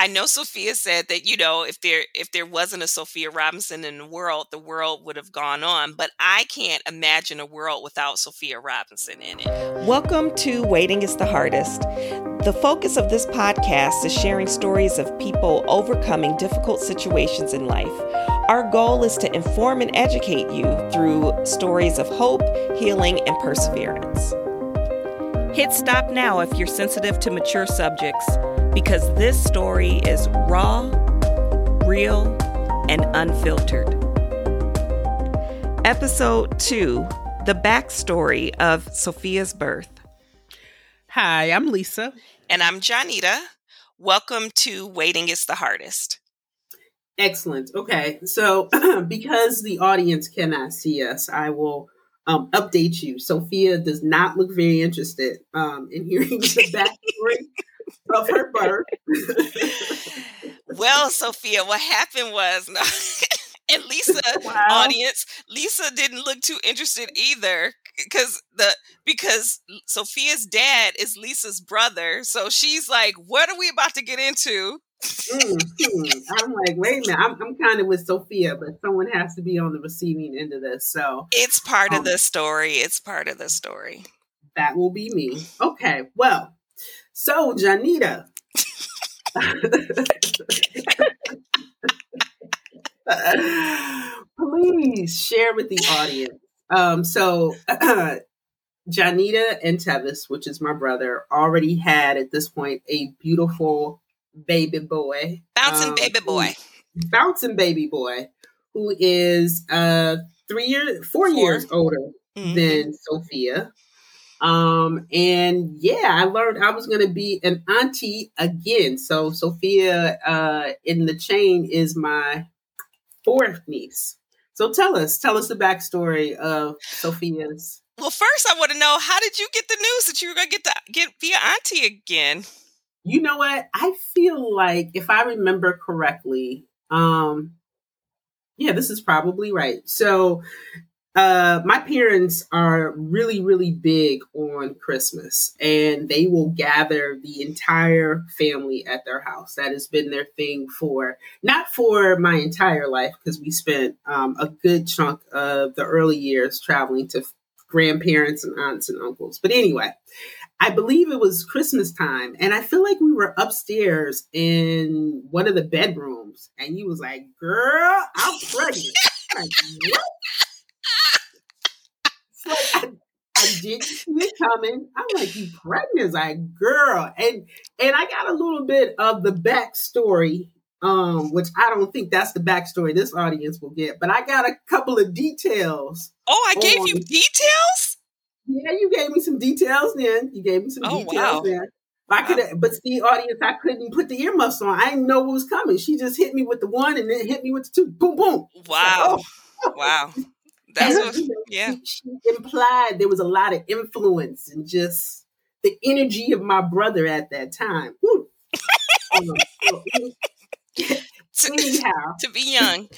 I know Sofia said that you know if there if there wasn't a Sofia Robinson in the world, the world would have gone on. But I can't imagine a world without Sofia Robinson in it. Welcome to Waiting is the Hardest. The focus of this podcast is sharing stories of people overcoming difficult situations in life. Our goal is to inform and educate you through stories of hope, healing, and perseverance. Hit stop now if you're sensitive to mature subjects because this story is raw, real, and unfiltered. Episode 2 The Backstory of Sofia's Birth. Hi, I'm Lisa. And I'm Johnita. Welcome to Waiting is the Hardest. Excellent. Okay. So, because the audience cannot see us, I will um, update you. Sofia does not look very interested um, in hearing the backstory of her birth. well, Sofia, what happened was, no, and Lisa, wow. audience, Lisa didn't look too interested either because the because Sofia's dad is Lisa's brother, so she's like, "What are we about to get into?" mm-hmm. I'm like, wait a minute, I'm, I'm kind of with Sofia, but someone has to be on the receiving end of this. So it's part um, of the story. It's part of the story. That will be me. Okay, well, so Johnita. Please share with the audience. Um, so Johnita and Tevis, which is my brother, already had at this point a beautiful baby boy. Bouncing um, baby boy. Bouncing baby boy, who is uh three years four, four. years older mm-hmm. than Sofia. Um, and yeah, I learned I was gonna be an auntie again. So Sofia uh in the chain is my fourth niece. So tell us, tell us the backstory of Sofia's. Well, first I want to know how did you get the news that you were gonna get to get be an auntie again? You know what? I feel like if I remember correctly, um, yeah, this is probably right. So, uh, my parents are really, really big on Christmas, and they will gather the entire family at their house. That has been their thing for not for my entire life, because we spent um, a good chunk of the early years traveling to grandparents and aunts and uncles. But anyway, I believe it was Christmas time, and I feel like we were upstairs in one of the bedrooms, and he was like, "Girl, I'm pregnant." like, what? So I, I didn't see it coming. I'm like, "You pregnant?" like, "Girl," and and I got a little bit of the backstory, um, which I don't think that's the backstory this audience will get, but I got a couple of details. Oh, I gave you details. Yeah, you gave me some details then. You gave me some oh, details wow. then. I could have, but see, audience, I couldn't put the earmuffs on. I didn't know what was coming. She just hit me with the one and then hit me with the two. Boom, boom. Wow. oh. Wow. That's what, yeah. She, she implied there was a lot of influence and just the energy of my brother at that time. um, to, to be young,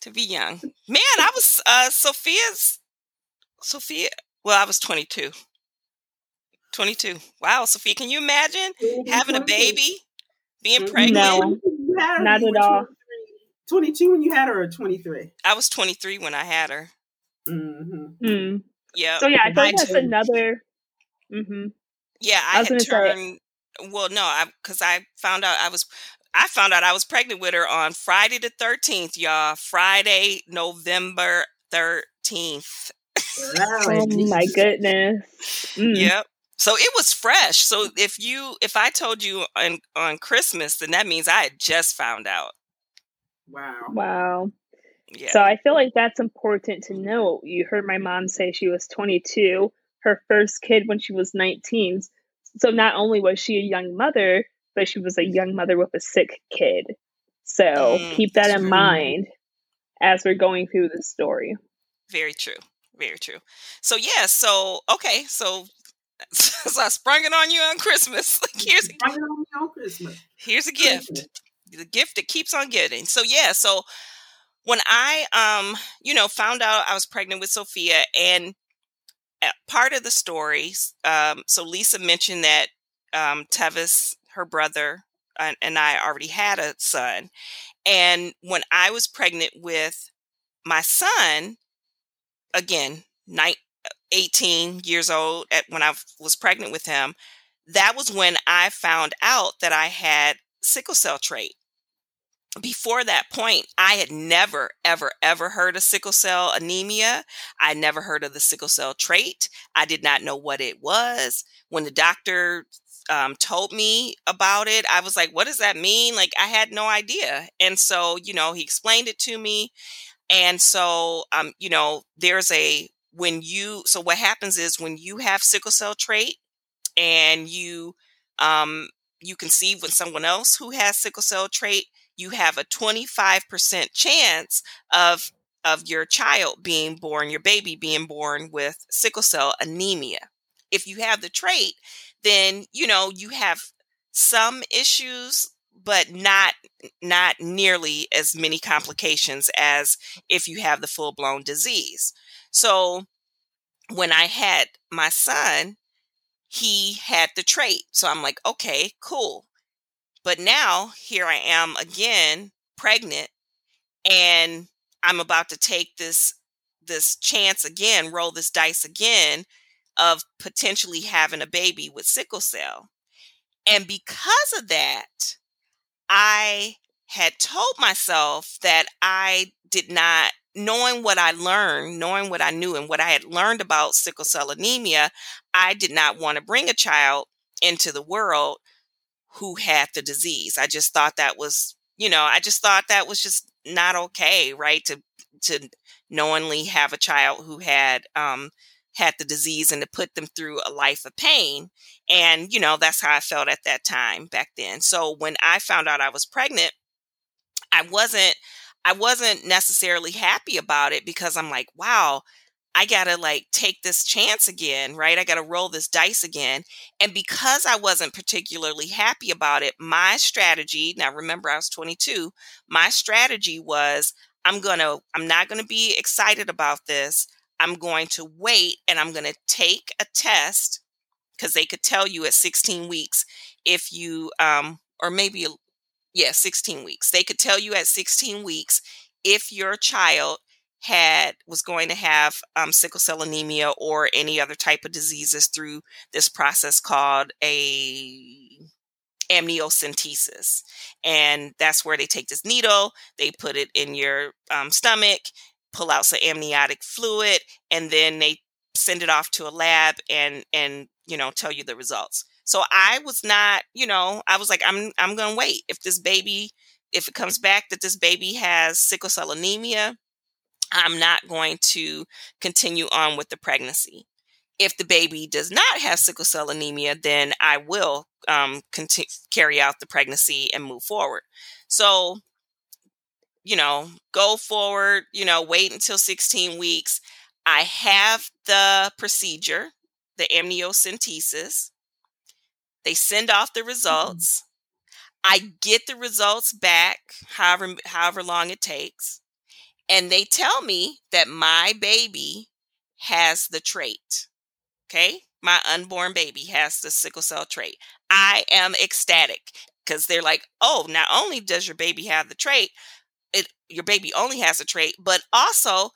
to be young, man. I was uh Sofia's Sofia well, I was 22. 22. Wow, Sofia, can you imagine having a baby, being pregnant? No, not at all. 22 when you had her or 23? I was 23 when I had her. Mm-hmm. Mm. Yeah. So, yeah, I think that's another. Mm-hmm. Yeah, I, I had turned. Well, no, I because I found out I was I found out I was pregnant with her on Friday the 13th, y'all. Friday, November 13th oh my goodness. Mm. Yep. So it was fresh. So if you if I told you on on Christmas, then that means I had just found out. Wow. Wow. Yeah. So I feel like that's important to know. You heard my mom say she was 22, her first kid when she was 19. So not only was she a young mother, but she was a young mother with a sick kid. So mm, keep that in true. mind as we're going through this story. Very true. Very true. So yeah, so okay, so so I sprung it on you on Christmas. Like here's a, on Christmas. Here's a gift. The gift that keeps on giving. So yeah, so when I um, you know, found out I was pregnant with Sofia and uh, part of the story, um, so Lisa mentioned that um Tevis, her brother, and I already had a son. And when I was pregnant with my son, again, night, 18 years old at, when I was pregnant with him, that was when I found out that I had sickle cell trait. Before that point, I had never, ever, ever heard of sickle cell anemia. I never heard of the sickle cell trait. I did not know what it was. When the doctor um, told me about it, I was like, what does that mean? Like, I had no idea. And so, you know, he explained it to me. And so, um, you know, there's a, when you, so what happens is when you have sickle cell trait and you, um, you conceive with someone else who has sickle cell trait, you have a 25% chance of of your child being born, your baby being born with sickle cell anemia. If you have the trait, then you know you have some issues but not not nearly as many complications as if you have the full-blown disease. So when I had my son, he had the trait. So I'm like, okay, cool. But now here I am again, pregnant, and I'm about to take this this chance again, roll this dice again of potentially having a baby with sickle cell. And because of that, I had told myself that I did not, knowing what I learned, knowing what I knew and what I had learned about sickle cell anemia, I did not want to bring a child into the world who had the disease. I just thought that was, you know, I just thought that was just not okay, right? To to knowingly have a child who had um had the disease and to put them through a life of pain. And, you know, that's how I felt at that time back then. So when I found out I was pregnant, I wasn't I wasn't necessarily happy about it because I'm like, wow, I got to like take this chance again, right? I got to roll this dice again. And because I wasn't particularly happy about it, my strategy, now remember I was 22, my strategy was I'm going to I'm not going to be excited about this. I'm going to wait and I'm going to take a test because they could tell you at 16 weeks if you um or maybe yeah 16 weeks they could tell you at 16 weeks if your child had was going to have um, sickle cell anemia or any other type of diseases through this process called a amniocentesis and that's where they take this needle they put it in your um, stomach pull out some amniotic fluid and then they send it off to a lab and and you know tell you the results. So i was not you know i was like i'm i'm to wait. If this baby if it comes back that this baby has sickle cell anemia I'm not going to continue on with the pregnancy. If the baby does not have sickle cell anemia, then I will um, continue, carry out the pregnancy and move forward. So, you know, go forward, you know, wait until 16 weeks. I have the procedure, the amniocentesis. They send off the mm-hmm. results. I get the results back however however long it takes and they tell me that my baby has the trait. Okay. My unborn baby has the sickle cell trait. I am ecstatic because they're like, oh, not only does your baby have the trait, it your baby only has a trait, but also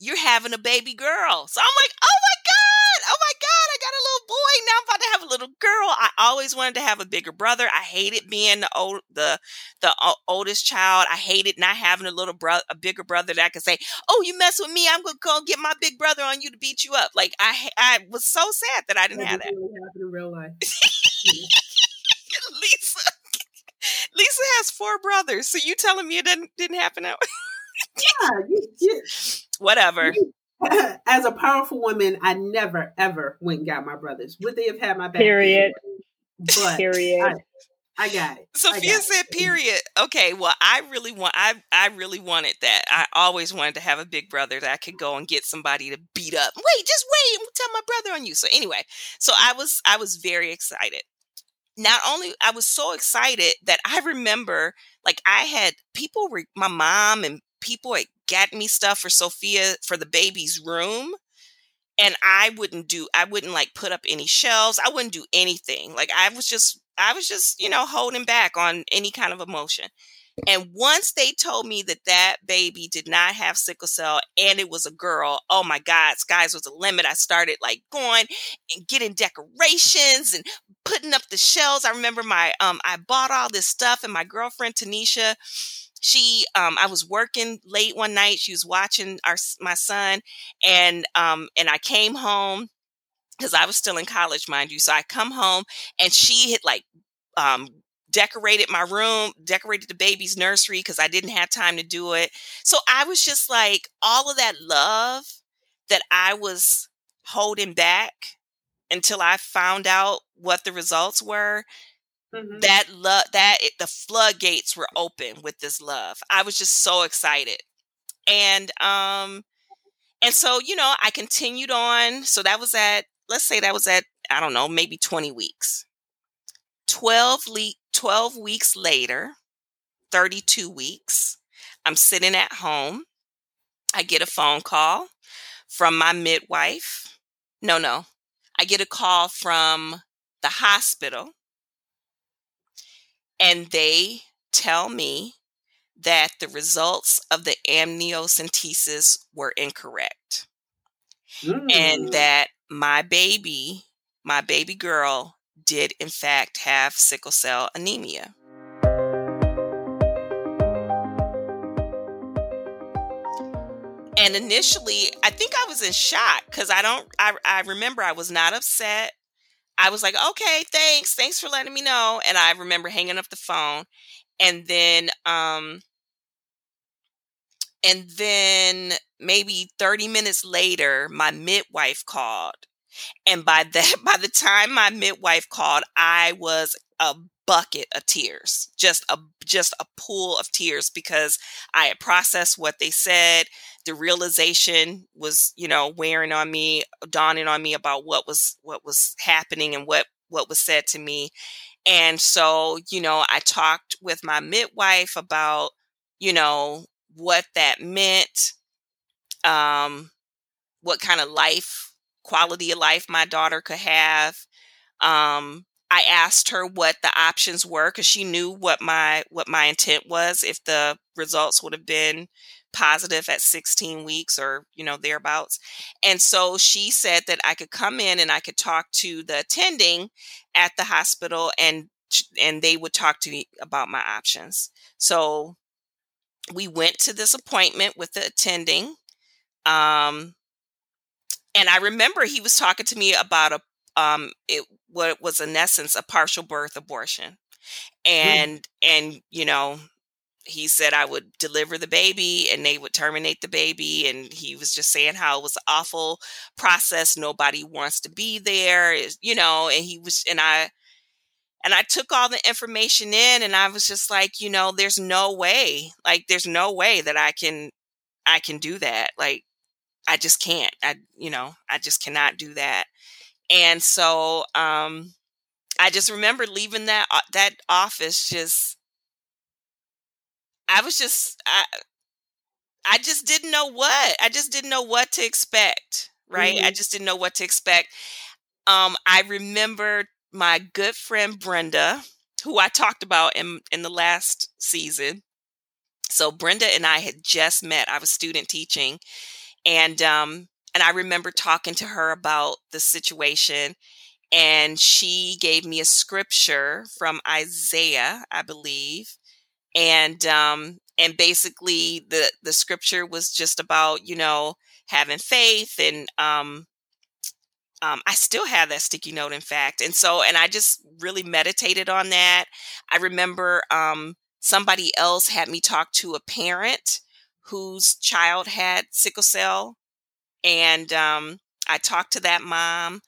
you're having a baby girl. So I'm like, oh my God, oh my God, I got a little boy. Now I'm about to have a little girl. I always wanted to have a bigger brother. I hated being the old, the, the oldest child. I hated not having a little brother, a bigger brother that I could say, oh, you mess with me. I'm going to go get my big brother on you to beat you up. Like I, I was so sad that I didn't that have that. Really happen in real life. Lisa. Lisa has four brothers. So you telling me it didn't, didn't happen out? yeah, you, you, whatever. You, as a powerful woman, I never ever went and got my brothers. Would they have had my back? Period. But period. I, I got it. Sofia got said, it. "Period." Okay, well, I really want. I I really wanted that. I always wanted to have a big brother that I could go and get somebody to beat up. Wait, just wait. and tell my brother on you. So anyway, so I was I was very excited. Not only I was so excited that I remember, like I had people, were, my mom and people had get me stuff for Sofia for the baby's room. And I wouldn't do, I wouldn't like put up any shelves. I wouldn't do anything. Like I was just I was just, you know, holding back on any kind of emotion. And once they told me that that baby did not have sickle cell and it was a girl, oh my God, skies was the limit. I started like going and getting decorations and putting up the shelves. I remember my, um, I bought all this stuff and my girlfriend Tanisha, she, um, I was working late one night. She was watching our, my son and, um, and I came home because I was still in college, mind you. So I come home and she had like um, decorated my room, decorated the baby's nursery because I didn't have time to do it. So I was just like, all of that love that I was holding back until I found out what the results were. Mm-hmm. That love, that it, the floodgates were open with this love. I was just so excited, and um, and so you know, I continued on. So that was at, let's say that was at, I don't know, maybe twenty weeks. 12, le- 12 weeks later, 32 weeks, I'm sitting at home. I get a phone call from my midwife. No, no. I get a call from the hospital, and they tell me that the results of the amniocentesis were incorrect. Mm. And that my baby, my baby girl, did in fact have sickle cell anemia. And initially, I think I was in shock because I don't, I, I remember I was not upset. I was like, okay, thanks. Thanks for letting me know. And I remember hanging up the phone. And then, um, and then maybe 30 minutes later, my midwife called and by that, by the time my midwife called, I was a bucket of tears, just a just a pool of tears because I had processed what they said. The realization was, you know, wearing on me, dawning on me about what was what was happening and what what was said to me. And so, you know, I talked with my midwife about, you know, what that meant, um, what kind of life quality of life my daughter could have. Um, I asked her what the options were because she knew what my what my intent was if the results would have been positive at 16 weeks or you know thereabouts. And so she said that i could come in and i could talk to the attending at the hospital and and they would talk to me about my options. So we went to this appointment with the attending um and I remember he was talking to me about a um it what was in essence a partial birth abortion. Mm. And mm. and you know, he said I would deliver the baby and they would terminate the baby. And he was just saying how it was an awful process. Nobody wants to be there, you know, and he was, and I, and I took all the information in and I was just like, you know, there's no way, like, there's no way that I can, I can do that. Like, I just can't. I you know, I just cannot do that. And so um I just remember leaving that that office just I was just I I just didn't know what. I just didn't know what to expect, right? Mm-hmm. I just didn't know what to expect. Um I remember my good friend Brenda, who I talked about in in the last season. So Brenda and I had just met. I was student teaching and um and I remember talking to her about the situation and she gave me a scripture from Isaiah, I believe. And um and basically the the scripture was just about, you know, having faith and um um, I still have that sticky note, in fact. And so, and I just really meditated on that. I remember um, somebody else had me talk to a parent whose child had sickle cell and um, I talked to that mom,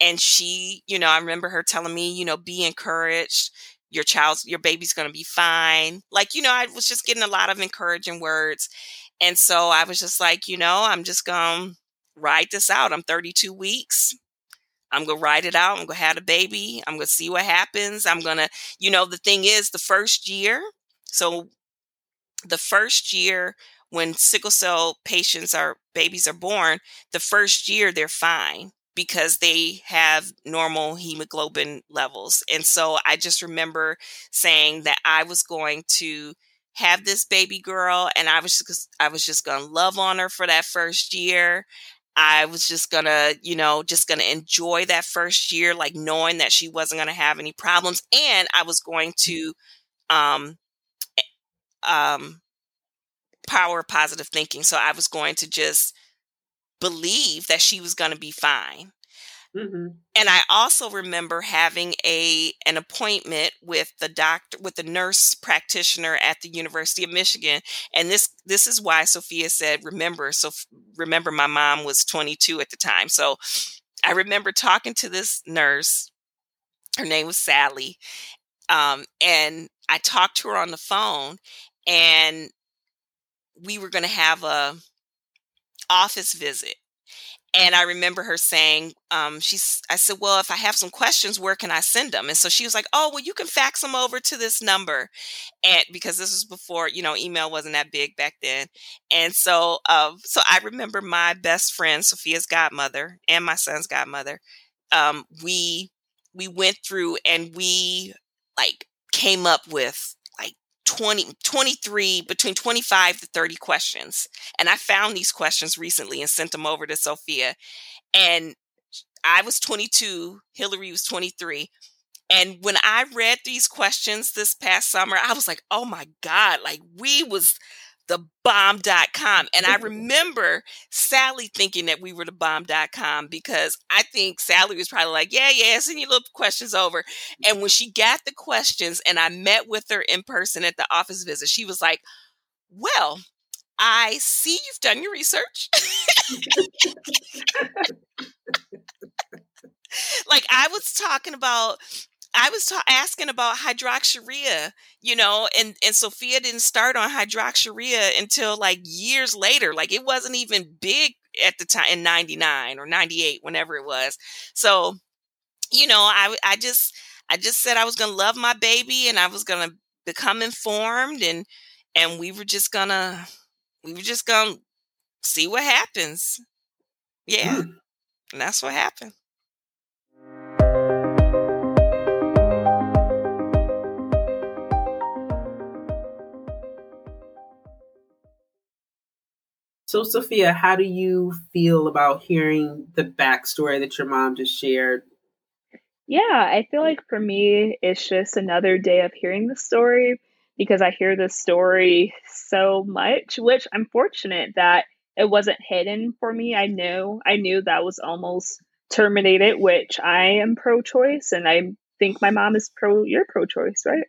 and she, you know, I remember her telling me, you know, be encouraged. Your child's, your baby's going to be fine. Like, you know, I was just getting a lot of encouraging words. And so I was just like, you know, I'm just going to ride this out. I'm 32 weeks. I'm going to ride it out. I'm going to have a baby. I'm going to see what happens. I'm going to, you know, the thing is, the first year, so the first year when sickle cell patients are babies are born, the first year they're fine. because they have normal hemoglobin levels. And so I just remember saying that I was going to have this baby girl and I was just I was just going to love on her for that first year. I was just going to, you know, just going to enjoy that first year like knowing that she wasn't going to have any problems and I was going to um eh, um power of positive thinking. So I was going to just believe that she was going to be fine. Mm-hmm. And I also remember having a an appointment with the doctor with the nurse practitioner at the University of Michigan. And this this is why Sofia said, "Remember." So remember, my mom was 22 at the time. So I remember talking to this nurse. Her name was Sally, um, and I talked to her on the phone, and we were going to have a office visit and I remember her saying, um, she's, I said, well, if I have some questions, where can I send them? And so she was like, oh, well, you can fax them over to this number. And because this was before, you know, email wasn't that big back then. And so, uh, so I remember my best friend, Sofia's godmother and my son's godmother. Um, we, we went through and we like came up with 20, 23, between 25 to 30 questions. And I found these questions recently and sent them over to Sofia. And I was 22, Hillary was 23. And when I read these questions this past summer, I was like, oh my God, like we was the bomb.com. And I remember Sally thinking that we were the bomb.com because I think Sally was probably like, yeah, yeah, send your little questions over. And when she got the questions and I met with her in person at the office visit, she was like, well, I see you've done your research. like I was talking about I was ta- asking about hydroxyurea, you know, and and Sofia didn't start on hydroxyurea until like years later. Like it wasn't even big at the time in 99 or 98 whenever it was. So, you know, I I just I just said I was going to love my baby and I was going to become informed and and we were just going to we were just going to see what happens. Yeah. Mm. And that's what happened. So, Sofia, how do you feel about hearing the backstory that your mom just shared? Yeah, I feel like for me, it's just another day of hearing the story because I hear this story so much, which I'm fortunate that it wasn't hidden for me. I knew I knew that was almost terminated, which I am pro choice and I think my mom is pro you're pro choice, right?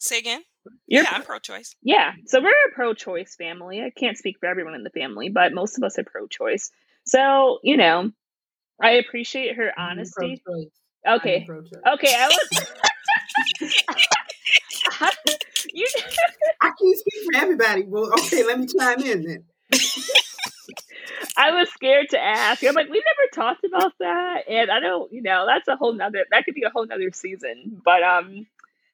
Say again. You're, yeah, I'm pro-choice. Yeah, so we're a pro-choice family. I can't speak for everyone in the family, but most of us are pro-choice. So you know, I appreciate her honesty. Okay, okay, I was. you... I can't speak for everybody. Well, okay, let me chime in then. I was scared to ask. I'm like, we never talked about that, and I don't, you know, that's a whole nother. That could be a whole nother season. But um,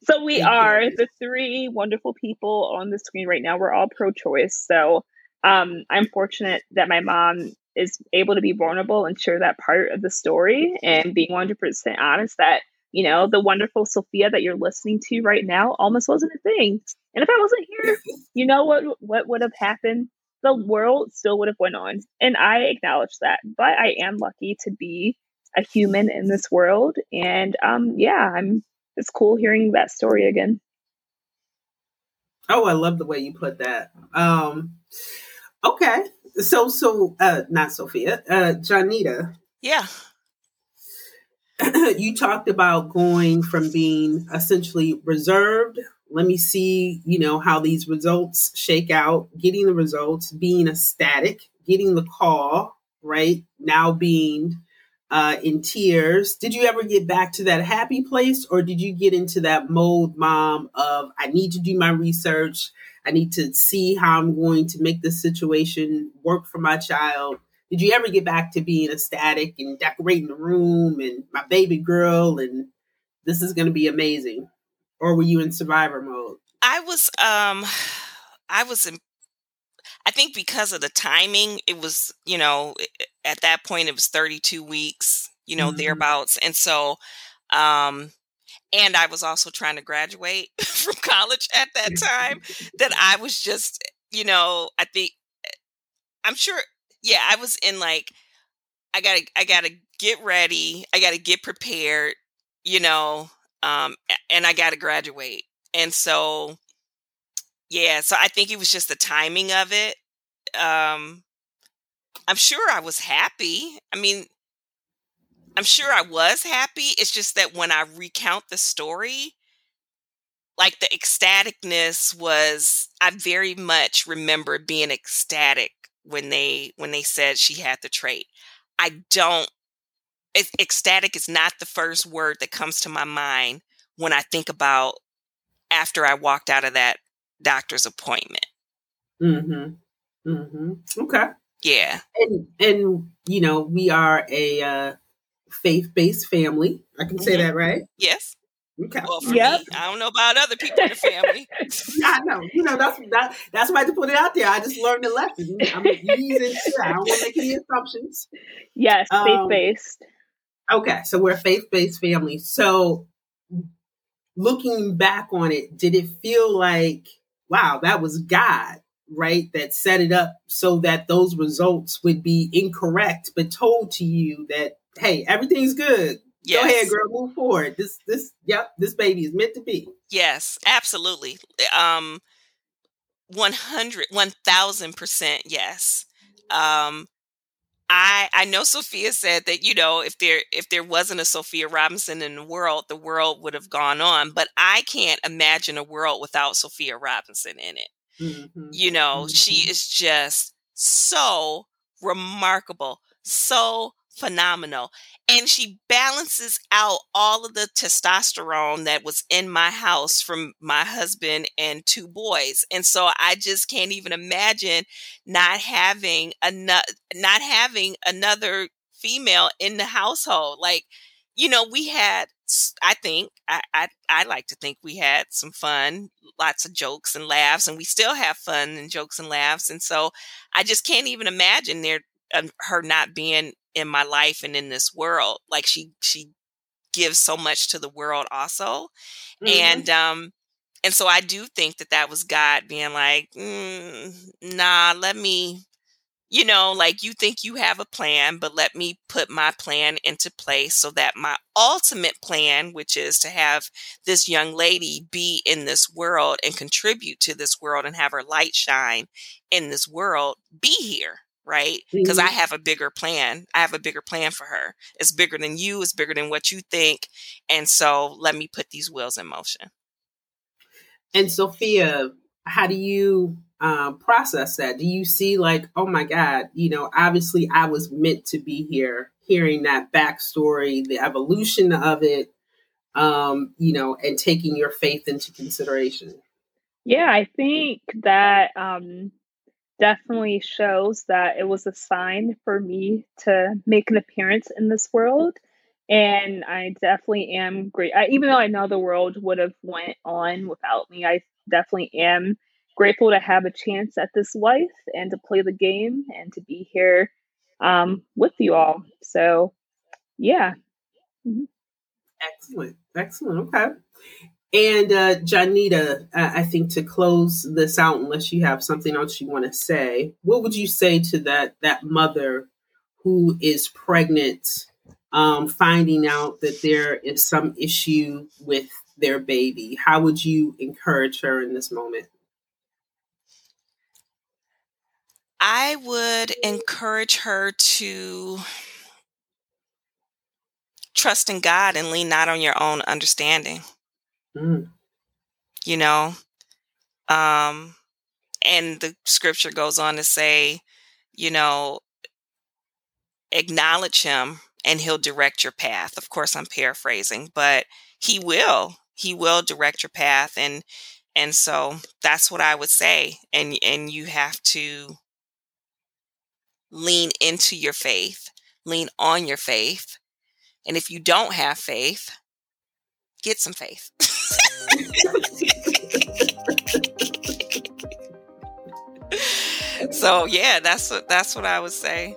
so we Thank are you. the three wonderful people on the screen right now. We're all pro-choice. So um, I'm fortunate that my mom is able to be vulnerable and share that part of the story and being 100% honest that you know the wonderful Sofia that you're listening to right now almost wasn't a thing. And if I wasn't here, you know what what would have happened? The world still would have went on, and I acknowledge that. But I am lucky to be a human in this world, and um, yeah, I'm it's cool hearing that story again. Oh, I love the way you put that. Um, okay, so so uh, not Sofia, uh, Johnita. Yeah. you talked about going from being essentially reserved. Let me see, you know, how these results shake out. Getting the results, being ecstatic, getting the call, right now being uh, in tears. Did you ever get back to that happy place, or did you get into that mode, mom, of I need to do my research, I need to see how I'm going to make this situation work for my child? Did you ever get back to being ecstatic and decorating the room and my baby girl and this is going to be amazing? Or were you in survivor mode? I was um I was in I think because of the timing, it was, you know, at that point it was 32 weeks, you know, mm-hmm. thereabouts. And so, um, and I was also trying to graduate from college at that time that I was just, you know, I think I'm sure yeah, I was in like I got to I got to get ready, I got to get prepared, you know, um and I got to graduate. And so yeah, so I think it was just the timing of it. Um I'm sure I was happy. I mean, I'm sure I was happy. It's just that when I recount the story, like the ecstaticness was I very much remember being ecstatic when they when they said she had the trait. I don't ecstatic is not the first word that comes to my mind when I think about after I walked out of that doctor's appointment. Mhm. Mhm. Okay. Yeah. And and you know, we are a uh faith based family. I can say mm-hmm. that, right? Yes. Okay. Well, for yep. me, I don't know about other people in the family. I know. You know, that's that, that's why to put it out there. I just learned the lesson. I'm using I don't want to make any assumptions. Yes, faith based. Um, okay, so we're a faith based family. So, looking back on it, did it feel like, wow, that was God, right? That set it up so that those results would be incorrect, but told to you that hey, everything's good. Yes. Go ahead, girl, move forward. This this yep, this baby is meant to be. Yes, absolutely. Um 100 1000% yes. Um I I know Sofia said that you know if there if there wasn't a Sofia Robinson in the world, the world would have gone on. But I can't imagine a world without Sofia Robinson in it. Mm-hmm. You know, mm-hmm. she is just so remarkable, so phenomenal. And she balances out all of the testosterone that was in my house from my husband and two boys. And so I just can't even imagine not having another not having another female in the household. Like, you know, we had I think I, I I like to think we had some fun, lots of jokes and laughs, and we still have fun and jokes and laughs. And so I just can't even imagine there um, her not being in my life and in this world. Like she she gives so much to the world also, mm-hmm. and um and so I do think that that was God being like, mm, nah, let me you know, like you think you have a plan, but let me put my plan into place so that my ultimate plan, which is to have this young lady be in this world and contribute to this world and have her light shine in this world, be here right? Because mm-hmm. I have a bigger plan. I have a bigger plan for her. It's bigger than you, it's bigger than what you think. And so let me put these wheels in motion. And Sofia, how do you uh, process that? Do you see, like, oh my God, you know, obviously I was meant to be here, hearing that backstory, the evolution of it, um, you know, and taking your faith into consideration? Yeah, I think that um, definitely shows that it was a sign for me to make an appearance in this world. And i definitely am great I, even though i know the world would have went on without me i definitely am grateful to have a chance at this life and to play the game and to be here um, with you all. So yeah. Mm-hmm. excellent. Excellent. Okay and uh, Johnita, I think to close this out, unless you have something else you want to say, what would you say to that that mother who is pregnant, um, finding out that there is some issue with their baby? How would you encourage her in this moment? I would encourage her to trust in God and lean not on your own understanding. Mm. You know, um, and the scripture goes on to say, you know, acknowledge him and he'll direct your path. Of course, I'm paraphrasing, but he will. He will direct your path and and so that's what I would say. And and you have to lean into your faith, lean on your faith. And if you don't have faith, get some faith. So yeah, that's what that's what I would say.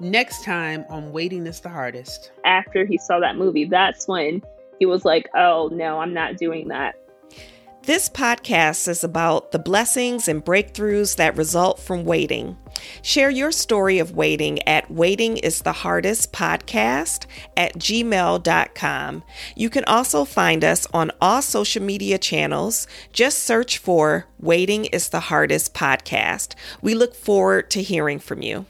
Next time on Waiting is the Hardest. After he saw that movie, that's when he was like, "Oh no, I'm not doing that." This podcast is about the blessings and breakthroughs that result from waiting. Share your story of waiting at Waiting is the Hardest podcast at gmail.com. You can also find us on all social media channels. Just search for Waiting is the Hardest podcast. We look forward to hearing from you.